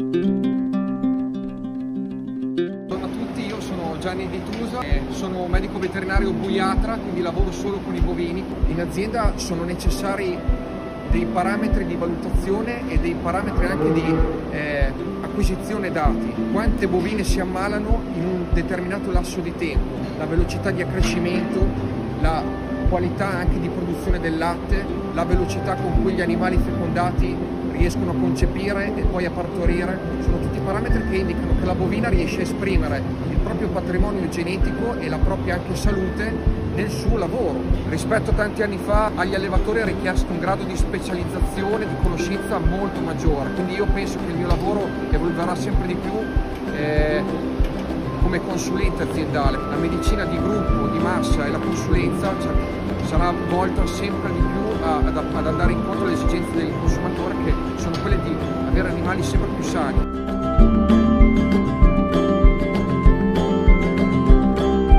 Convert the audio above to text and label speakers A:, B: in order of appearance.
A: Buongiorno a tutti, io sono Gianni Di Tusa, sono medico veterinario buiatra, quindi lavoro solo con i bovini. In azienda sono necessari dei parametri di valutazione e dei parametri anche di eh, acquisizione dati. Quante bovine si ammalano in un determinato lasso di tempo, la velocità di accrescimento, la qualità anche di produzione del latte, la velocità con cui gli animali fecondati riescono a concepire e poi a partorire, sono tutti parametri che indicano che la bovina riesce a esprimere il proprio patrimonio genetico e la propria anche salute nel suo lavoro. Rispetto a tanti anni fa agli allevatori è richiesto un grado di specializzazione, di conoscenza molto maggiore, quindi io penso che il mio lavoro evolverà sempre di più eh, come consulente aziendale. La medicina di gruppo, di massa e la consulenza cioè, sarà volta sempre di più a, ad, ad andare incontro alle esigenze del consumatore che sono quelle di avere animali sempre più sani.